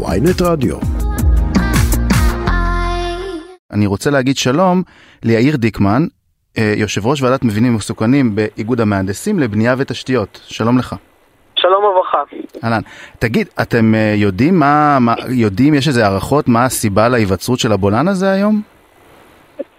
ויינט רדיו. אני רוצה להגיד שלום ליאיר דיקמן, אה, יושב ראש ועדת מבנים מסוכנים באיגוד המהנדסים לבנייה ותשתיות. שלום לך. שלום וברכה. אהלן. תגיד, אתם אה, יודעים מה, מה, יודעים, יש איזה הערכות מה הסיבה להיווצרות של הבולען הזה היום?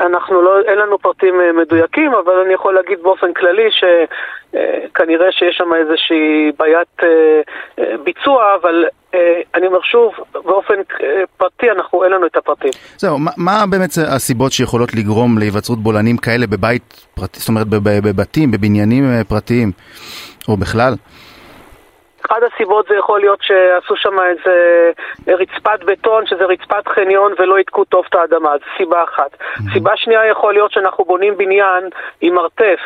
אנחנו לא, אין לנו פרטים אה, מדויקים, אבל אני יכול להגיד באופן כללי שכנראה שיש שם איזושהי בעיית ביצוע, אבל אני אומר שוב, באופן פרטי אנחנו, אין לנו את הפרטים. זהו, מה, מה באמת הסיבות שיכולות לגרום להיווצרות בולענים כאלה בבית פרטי, זאת אומרת בבתים, בבניינים פרטיים, או בכלל? אחת הסיבות זה יכול להיות שעשו שם איזה רצפת בטון, שזה רצפת חניון ולא עדכו טוב את האדמה, זו סיבה אחת. Mm-hmm. סיבה שנייה יכול להיות שאנחנו בונים בניין עם מרתף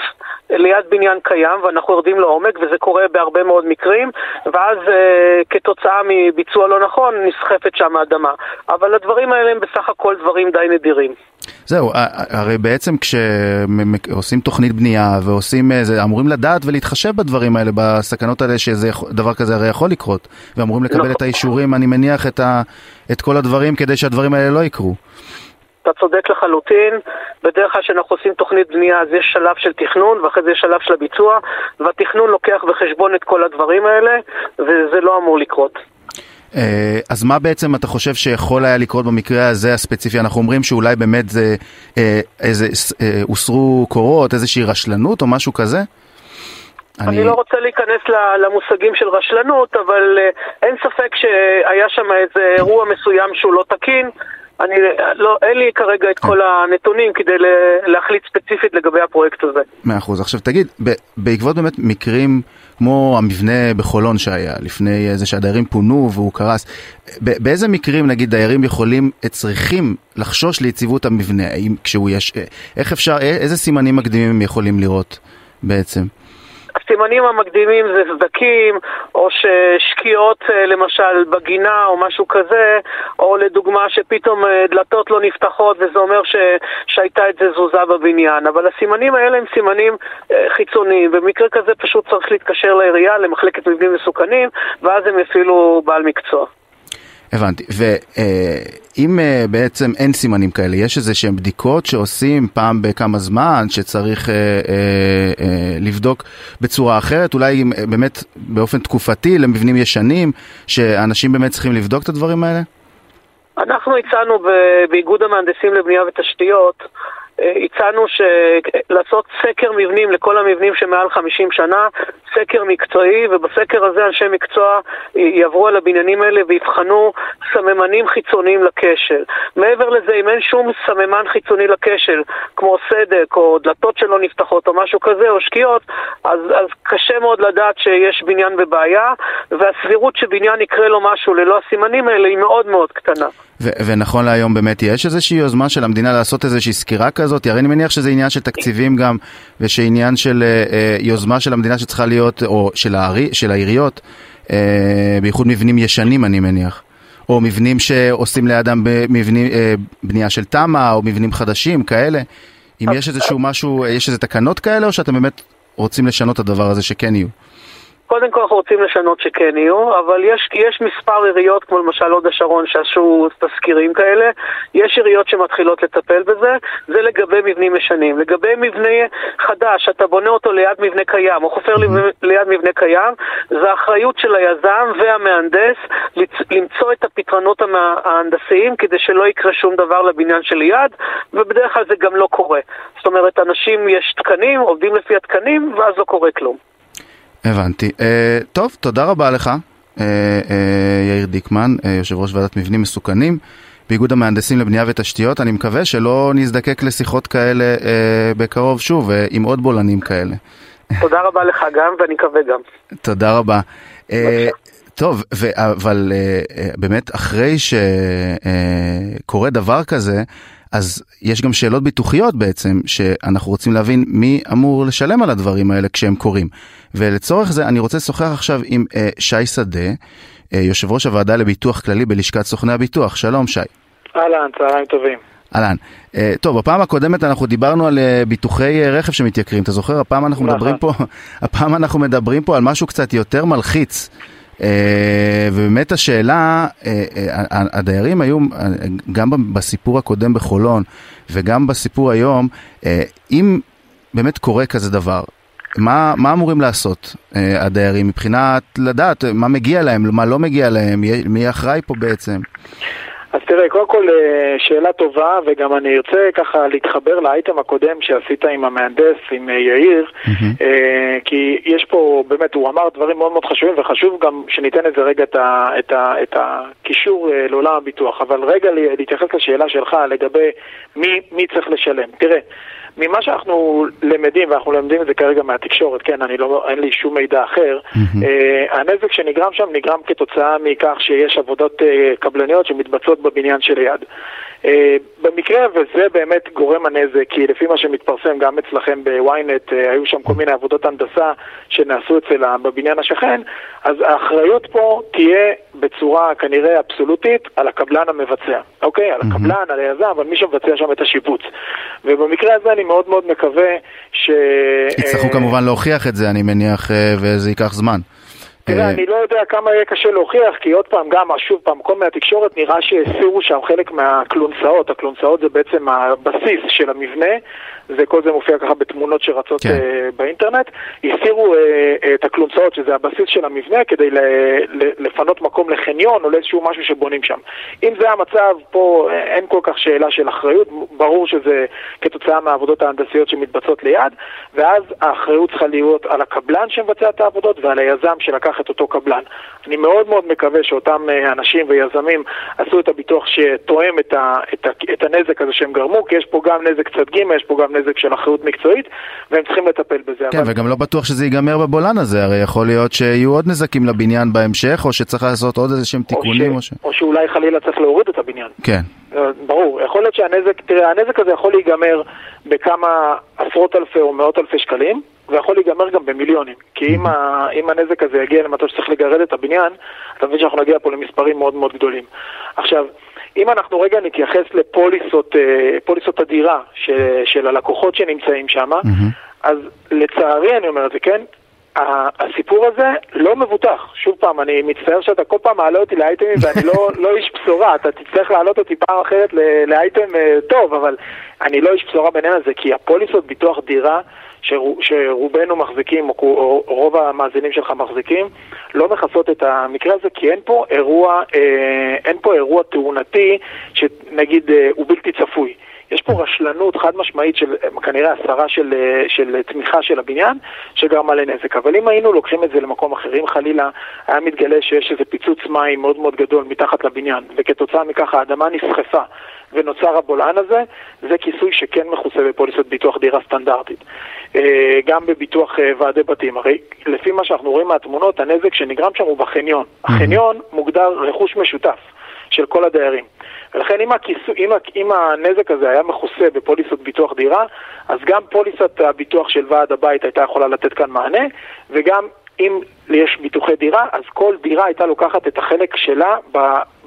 ליד בניין קיים ואנחנו יורדים לעומק וזה קורה בהרבה מאוד מקרים ואז אה, כתוצאה מביצוע לא נכון נסחפת שם האדמה. אבל הדברים האלה הם בסך הכל דברים די נדירים. זהו, הרי בעצם כשעושים תוכנית בנייה ועושים, זה, אמורים לדעת ולהתחשב בדברים האלה, בסכנות האלה שדבר כזה הרי יכול לקרות, ואמורים לקבל נכון. את האישורים, אני מניח, את, ה, את כל הדברים כדי שהדברים האלה לא יקרו. אתה צודק לחלוטין, בדרך כלל כשאנחנו עושים תוכנית בנייה אז יש שלב של תכנון ואחרי זה יש שלב של הביצוע והתכנון לוקח בחשבון את כל הדברים האלה וזה לא אמור לקרות. אה, אז מה בעצם אתה חושב שיכול היה לקרות במקרה הזה הספציפי? אנחנו אומרים שאולי באמת זה אה, איזה, אה, הוסרו קורות, איזושהי רשלנות או משהו כזה? אני... אני לא רוצה להיכנס למושגים של רשלנות, אבל אין ספק שהיה שם איזה אירוע מסוים שהוא לא תקין. אני, לא, אין לי כרגע את כל הנתונים כדי להחליט ספציפית לגבי הפרויקט הזה. מאה אחוז. עכשיו תגיד, בעקבות באמת מקרים כמו המבנה בחולון שהיה לפני זה שהדיירים פונו והוא קרס, באיזה מקרים נגיד דיירים יכולים, צריכים לחשוש ליציבות המבנה? האם כשהוא יש, איך אפשר, איזה סימנים מקדימים הם יכולים לראות בעצם? הסימנים המקדימים זה סדקים, או ששקיעות אה, למשל בגינה או משהו כזה, או לדוגמה שפתאום אה, דלתות לא נפתחות וזה אומר ש... שהייתה איזה תזוזה בבניין. אבל הסימנים האלה הם סימנים אה, חיצוניים, במקרה כזה פשוט צריך להתקשר לעירייה, למחלקת מבנים מסוכנים, ואז הם יפעילו בעל מקצוע. הבנתי, ואם אה, בעצם אין סימנים כאלה, יש איזה שהן בדיקות שעושים פעם בכמה זמן, שצריך אה, אה, לבדוק בצורה אחרת, אולי באמת באופן תקופתי למבנים ישנים, שאנשים באמת צריכים לבדוק את הדברים האלה? אנחנו הצענו באיגוד המהנדסים לבנייה ותשתיות הצענו לעשות סקר מבנים לכל המבנים שמעל 50 שנה, סקר מקצועי, ובסקר הזה אנשי מקצוע יעברו על הבניינים האלה ויבחנו סממנים חיצוניים לכשל. מעבר לזה, אם אין שום סממן חיצוני לכשל, כמו סדק או דלתות שלא נפתחות או משהו כזה, או שקיעות, אז, אז קשה מאוד לדעת שיש בניין בבעיה, והסבירות שבניין יקרה לו משהו ללא הסימנים האלה היא מאוד מאוד קטנה. ונכון להיום באמת יש איזושהי יוזמה של המדינה לעשות איזושהי סקירה כזאת? הרי אני מניח שזה עניין של תקציבים גם, ושעניין של אה, אה, יוזמה של המדינה שצריכה להיות, או של, הערי, של העיריות, אה, בייחוד מבנים ישנים אני מניח. או מבנים שעושים לידם במבנים, בנייה של תמ"א, או מבנים חדשים, כאלה. אם יש איזשהו משהו, יש איזה תקנות כאלה, או שאתם באמת רוצים לשנות את הדבר הזה שכן יהיו? קודם כל אנחנו רוצים לשנות שכן יהיו, אבל יש, יש מספר עיריות, כמו למשל הוד השרון, שעשו תזכירים כאלה, יש עיריות שמתחילות לטפל בזה, זה לגבי מבנים ישנים. לגבי מבנה חדש, אתה בונה אותו ליד מבנה קיים, או חופר ליד מבנה קיים, זה אחריות של היזם והמהנדס למצוא את הפתרונות ההנדסיים כדי שלא יקרה שום דבר לבניין שליד, ובדרך כלל זה גם לא קורה. זאת אומרת, אנשים, יש תקנים, עובדים לפי התקנים, ואז לא קורה כלום. הבנתי. Uh, טוב, תודה רבה לך, uh, uh, יאיר דיקמן, uh, יושב ראש ועדת מבנים מסוכנים באיגוד המהנדסים לבנייה ותשתיות. אני מקווה שלא נזדקק לשיחות כאלה uh, בקרוב שוב, uh, עם עוד בולענים כאלה. תודה רבה לך גם, ואני מקווה גם. תודה רבה. Uh, טוב, ו- אבל uh, באמת אחרי שקורה uh, דבר כזה, אז יש גם שאלות ביטוחיות בעצם, שאנחנו רוצים להבין מי אמור לשלם על הדברים האלה כשהם קורים. ולצורך זה אני רוצה לשוחח עכשיו עם אה, שי שדה, אה, יושב ראש הוועדה לביטוח כללי בלשכת סוכני הביטוח. שלום שי. אהלן, צהריים טובים. אהלן. אה, טוב, בפעם הקודמת אנחנו דיברנו על אה, ביטוחי אה, רכב שמתייקרים. אתה זוכר? הפעם אנחנו מדברים נכון. פה, הפעם אנחנו מדברים פה על משהו קצת יותר מלחיץ. ובאמת השאלה, הדיירים היו, גם בסיפור הקודם בחולון וגם בסיפור היום, אם באמת קורה כזה דבר, מה, מה אמורים לעשות הדיירים מבחינת לדעת מה מגיע להם, מה לא מגיע להם, מי אחראי פה בעצם? אז תראה, קודם כל שאלה טובה, וגם אני ארצה ככה להתחבר לאייטם הקודם שעשית עם המהנדס, עם יאיר, mm-hmm. כי יש פה, באמת, הוא אמר דברים מאוד מאוד חשובים, וחשוב גם שניתן לזה רגע את, ה, את, ה, את הקישור לעולם הביטוח. אבל רגע להתייחס לשאלה שלך לגבי מי, מי צריך לשלם. תראה, ממה שאנחנו למדים, ואנחנו למדים את זה כרגע מהתקשורת, כן, אני לא, אין לי שום מידע אחר, mm-hmm. הנזק שנגרם שם נגרם כתוצאה מכך שיש עבודות קבלניות שמתבצעות בבניין שליד. Uh, במקרה, וזה באמת גורם הנזק, כי לפי מה שמתפרסם גם אצלכם בוויינט, uh, היו שם כל מיני עבודות הנדסה שנעשו אצל בבניין השכן, אז האחריות פה תהיה בצורה כנראה אבסולוטית על הקבלן המבצע, אוקיי? על הקבלן, על היזם, על מי שמבצע שם את השיפוץ. ובמקרה הזה אני מאוד מאוד מקווה ש... יצטרכו כמובן להוכיח את זה, אני מניח, וזה ייקח זמן. תראה, אני לא יודע כמה יהיה קשה להוכיח, כי עוד פעם, גם, שוב פעם, כל מהתקשורת נראה שהסירו שם חלק מהכלונסאות. הכלונסאות זה בעצם הבסיס של המבנה, וכל זה מופיע ככה בתמונות שרצות כן. uh, באינטרנט. הסירו uh, את הכלונסאות, שזה הבסיס של המבנה, כדי לפנות מקום לחניון או לאיזשהו משהו שבונים שם. אם זה המצב, פה אין כל כך שאלה של אחריות, ברור שזה כתוצאה מהעבודות ההנדסיות שמתבצעות ליד, ואז האחריות צריכה להיות על הקבלן שמבצע את העבודות ועל היזם שלקח את אותו קבלן. אני מאוד מאוד מקווה שאותם אנשים ויזמים עשו את הביטוח שתואם את, ה, את, ה, את הנזק הזה שהם גרמו, כי יש פה גם נזק צד ג', יש פה גם נזק של אחריות מקצועית, והם צריכים לטפל בזה. כן, אבל... וגם לא בטוח שזה ייגמר בבולען הזה, הרי יכול להיות שיהיו עוד נזקים לבניין בהמשך, או שצריך לעשות עוד איזה שהם תיקונים. או, ש... או, ש... או שאולי חלילה צריך להוריד את הבניין. כן. ברור, יכול להיות שהנזק, תראה, הנזק הזה יכול להיגמר בכמה עשרות אלפי או מאות אלפי שקלים, ויכול להיגמר גם במיליונים. כי אם, ה, אם הנזק הזה יגיע למצב שצריך לגרד את הבניין, אתה מבין שאנחנו נגיע פה למספרים מאוד מאוד גדולים. עכשיו, אם אנחנו רגע נתייחס לפוליסות פוליסות הדירה של, של הלקוחות שנמצאים שם, mm-hmm. אז לצערי אני אומר את זה, כן? הסיפור הזה לא מבוטח. שוב פעם, אני מצטער שאתה כל פעם מעלה אותי לאייטמים ואני לא, לא איש בשורה. אתה תצטרך להעלות אותי פעם אחרת לאייטם טוב, אבל אני לא איש בשורה בעניין הזה, כי הפוליסות ביטוח דירה שרובנו מחזיקים, או רוב המאזינים שלך מחזיקים, לא מכסות את המקרה הזה, כי אין פה אירוע, אה, אין פה אירוע תאונתי שנגיד אה, הוא בלתי צפוי. יש פה רשלנות חד משמעית של כנראה הסרה של, של תמיכה של הבניין שגרמה לנזק. אבל אם היינו לוקחים את זה למקום אחר, אם חלילה היה מתגלה שיש איזה פיצוץ מים מאוד מאוד גדול מתחת לבניין, וכתוצאה מכך האדמה נסחפה ונוצר הבולען הזה, זה כיסוי שכן מכוסה בפוליסות ביטוח דירה סטנדרטית. גם בביטוח ועדי בתים. הרי לפי מה שאנחנו רואים מהתמונות, הנזק שנגרם שם הוא בחניון. החניון מוגדר רכוש משותף של כל הדיירים. ולכן אם, הכיסו, אם, אם הנזק הזה היה מכוסה בפוליסות ביטוח דירה, אז גם פוליסת הביטוח של ועד הבית הייתה יכולה לתת כאן מענה, וגם אם יש ביטוחי דירה, אז כל דירה הייתה לוקחת את החלק שלה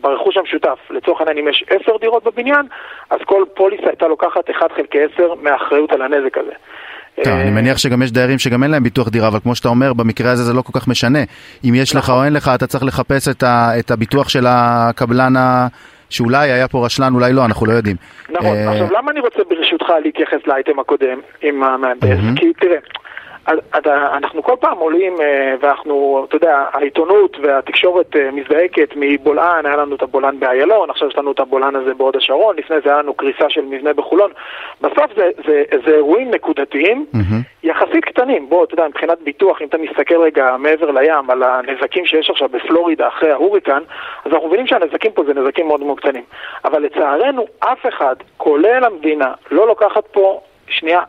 ברכוש המשותף. לצורך העניין, אם יש עשר דירות בבניין, אז כל פוליסה הייתה לוקחת 1 חלקי 10 מהאחריות על הנזק הזה. אני מניח שגם יש דיירים שגם אין להם ביטוח דירה, אבל כמו שאתה אומר, במקרה הזה זה לא כל כך משנה. אם יש לך או אין לך, אתה צריך לחפש את הביטוח של הקבלן שאולי היה פה רשלן, אולי לא, אנחנו לא יודעים. נכון, עכשיו למה אני רוצה ברשותך להתייחס לאייטם הקודם עם המהנדס? כי תראה, אנחנו כל פעם עולים ואנחנו, אתה יודע, העיתונות והתקשורת מזדעקת מבולען, היה לנו את הבולען באיילון, עכשיו יש לנו את הבולען הזה בהוד השרון, לפני זה היה לנו קריסה של מבנה בחולון. בסוף זה, זה, זה אירועים נקודתיים, יחסית קטנים. בוא, אתה יודע, מבחינת ביטוח, אם אתה מסתכל רגע מעבר לים על הנזקים שיש עכשיו בפלורידה אחרי ההוריקן, אז אנחנו מבינים שהנזקים פה זה נזקים מאוד מאוד קטנים. אבל לצערנו, אף אחד, כולל המדינה, לא לוקחת פה שנייה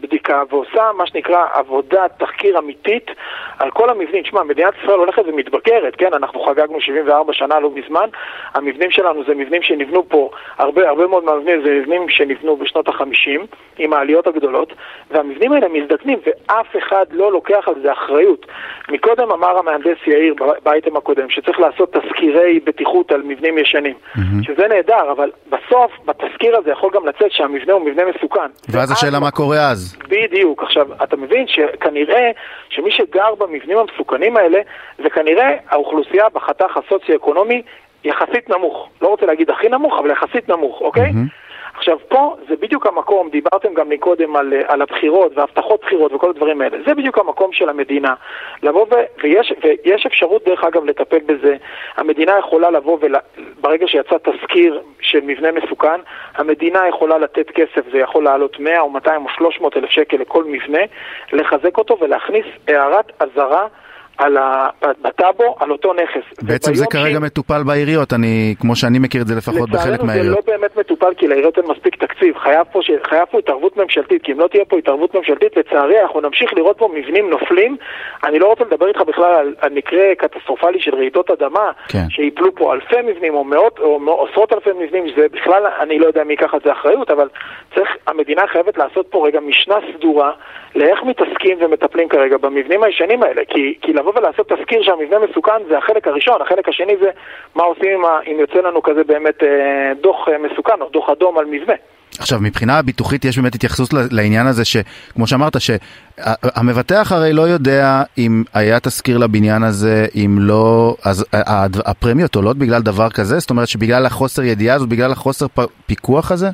בדיקה ועושה מה שנקרא עבודת תחקיר אמיתית על כל המבנים. תשמע, מדינת ישראל הולכת ומתבגרת, כן? אנחנו חגגנו 74 שנה לא מזמן. המבנים שלנו זה מבנים שנבנו פה, הרבה, הרבה מאוד מהמבנים זה מבנים שנבנו בשנות ה-50 עם העליות הגדולות, והמבנים האלה מזדקנים ואף אחד לא לוקח על זה אחריות. מקודם אמר המהנדס יאיר באייטם הקודם שצריך לעשות תזכירי בטיחות על מבנים ישנים, mm-hmm. שזה נהדר, אבל בסוף בתזכיר הזה יכול גם לצאת שהמבנה הוא מבנה מסוכן. ואז השאלה מה קורה אז. בדיוק. עכשיו, אתה מבין שכנראה שמי שגר במבנים המסוכנים האלה, זה כנראה האוכלוסייה בחתך הסוציו-אקונומי יחסית נמוך. לא רוצה להגיד הכי נמוך, אבל יחסית נמוך, אוקיי? מהמם. עכשיו, פה זה בדיוק המקום, דיברתם גם מקודם על, על הבחירות והבטחות בחירות וכל הדברים האלה. זה בדיוק המקום של המדינה. לבוא ו... ויש, ויש אפשרות, דרך אגב, לטפל בזה. המדינה יכולה לבוא, וברגע שיצא תזכיר של מבנה מסוכן, המדינה יכולה לתת כסף, זה יכול לעלות 100 או 200 או 300 אלף שקל לכל מבנה, לחזק אותו ולהכניס הערת אזהרה. על ה... בטאבו, על אותו נכס. בעצם זה כרגע ש... מטופל בעיריות, אני, כמו שאני מכיר את זה לפחות בחלק מהעיריות. לצערנו זה לא באמת מטופל, כי לעיריות אין מספיק תקציב. חייב פה, ש... חייב פה התערבות ממשלתית, כי אם לא תהיה פה התערבות ממשלתית, לצערי אנחנו נמשיך לראות פה מבנים נופלים. אני לא רוצה לדבר איתך בכלל על, על מקרה קטסטרופלי של רעידות אדמה, כן. שיפלו פה אלפי מבנים או מאות או עשרות אלפי מבנים, שזה בכלל, אני לא יודע מי ייקח את זה אחריות, אבל צריך, המדינה חייבת לעשות פה רגע משנה סדורה לאיך מתעסקים ומטפלים כרגע במבנים הישנים האלה, כי, כי לבוא ולעשות תזכיר שהמבנה מסוכן זה החלק הראשון, החלק השני זה מה עושים אם יוצא לנו כזה באמת אה, דוח אה, מסוכן או דוח אדום על מבנה. עכשיו, מבחינה ביטוחית יש באמת התייחסות לעניין הזה שכמו שאמרת, שהמבטח הרי לא יודע אם היה תזכיר לבניין הזה, אם לא, אז הפרמיות עולות בגלל דבר כזה? זאת אומרת שבגלל החוסר ידיעה הזאת, בגלל החוסר פיקוח הזה?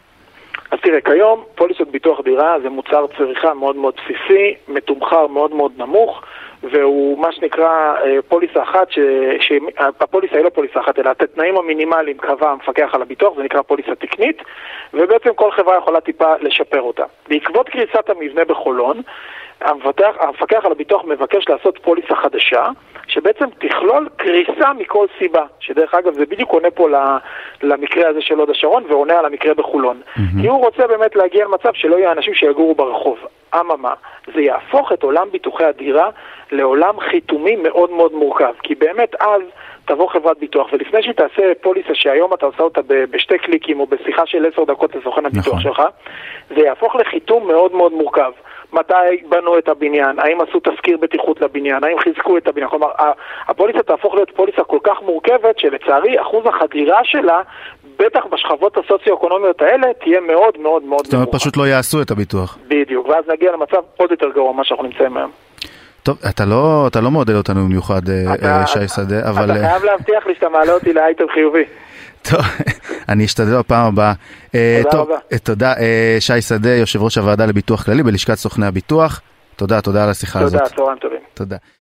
אז תראה, כיום פוליסות ביטוח דירה זה מוצר צריכה מאוד מאוד בסיסי, מתומחר מאוד מאוד נמוך. והוא מה שנקרא אה, פוליסה אחת, שהפוליסה היא לא פוליסה אחת, אלא את התנאים המינימליים קבע המפקח על הביטוח, זה נקרא פוליסה תקנית, ובעצם כל חברה יכולה טיפה לשפר אותה. בעקבות קריסת המבנה בחולון, המפתח, המפקח על הביטוח מבקש לעשות פוליסה חדשה, שבעצם תכלול קריסה מכל סיבה, שדרך אגב זה בדיוק עונה פה למקרה הזה של הוד השרון ועונה על המקרה בחולון. Mm-hmm. כי הוא רוצה באמת להגיע למצב שלא יהיו אנשים שיגורו ברחוב. אממה, זה יהפוך את עולם ביטוחי הדירה לעולם חיתומי מאוד מאוד מורכב, כי באמת אז תבוא חברת ביטוח, ולפני שהיא תעשה פוליסה שהיום אתה עושה אותה בשתי קליקים או בשיחה של עשר דקות לסוכן הביטוח נכון. שלך, זה יהפוך לחיתום מאוד מאוד מורכב. מתי בנו את הבניין, האם עשו תזכיר בטיחות לבניין, האם חיזקו את הבניין. כלומר, הפוליסה תהפוך להיות פוליסה כל כך מורכבת, שלצערי אחוז החדירה שלה, בטח בשכבות הסוציו-אקונומיות האלה, תהיה מאוד מאוד מאוד. זאת אומרת, פשוט לא יעשו את הביטוח. בדיוק, ואז נגיע למצב עוד יותר גרוע ממה שאנחנו נמצאים היום. טוב, אתה לא, אתה לא מעודד אותנו במיוחד, אה, אה, שי שדה, אבל... אתה חייב להבטיח לי שאתה מעלה אותי לאייטם חיובי. טוב, אני אשתדל בפעם הבאה. אה, תודה טוב, רבה. תודה, שי שדה, יושב ראש הוועדה לביטוח כללי בלשכת סוכני הביטוח. תודה, תודה על השיחה תודה, הזאת. תודה, צהריים טובים. תודה.